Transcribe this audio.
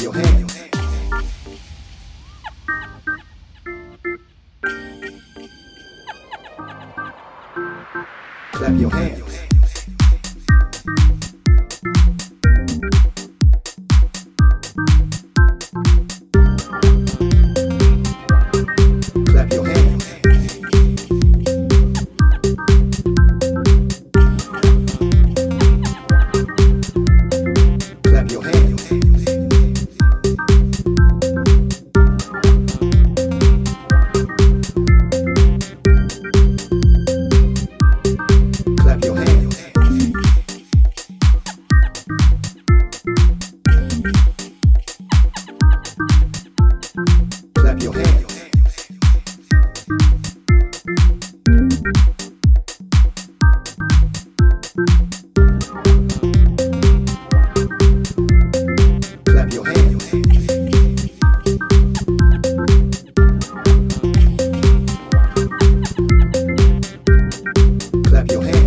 clap your hands. Clap your hands. clap your hands.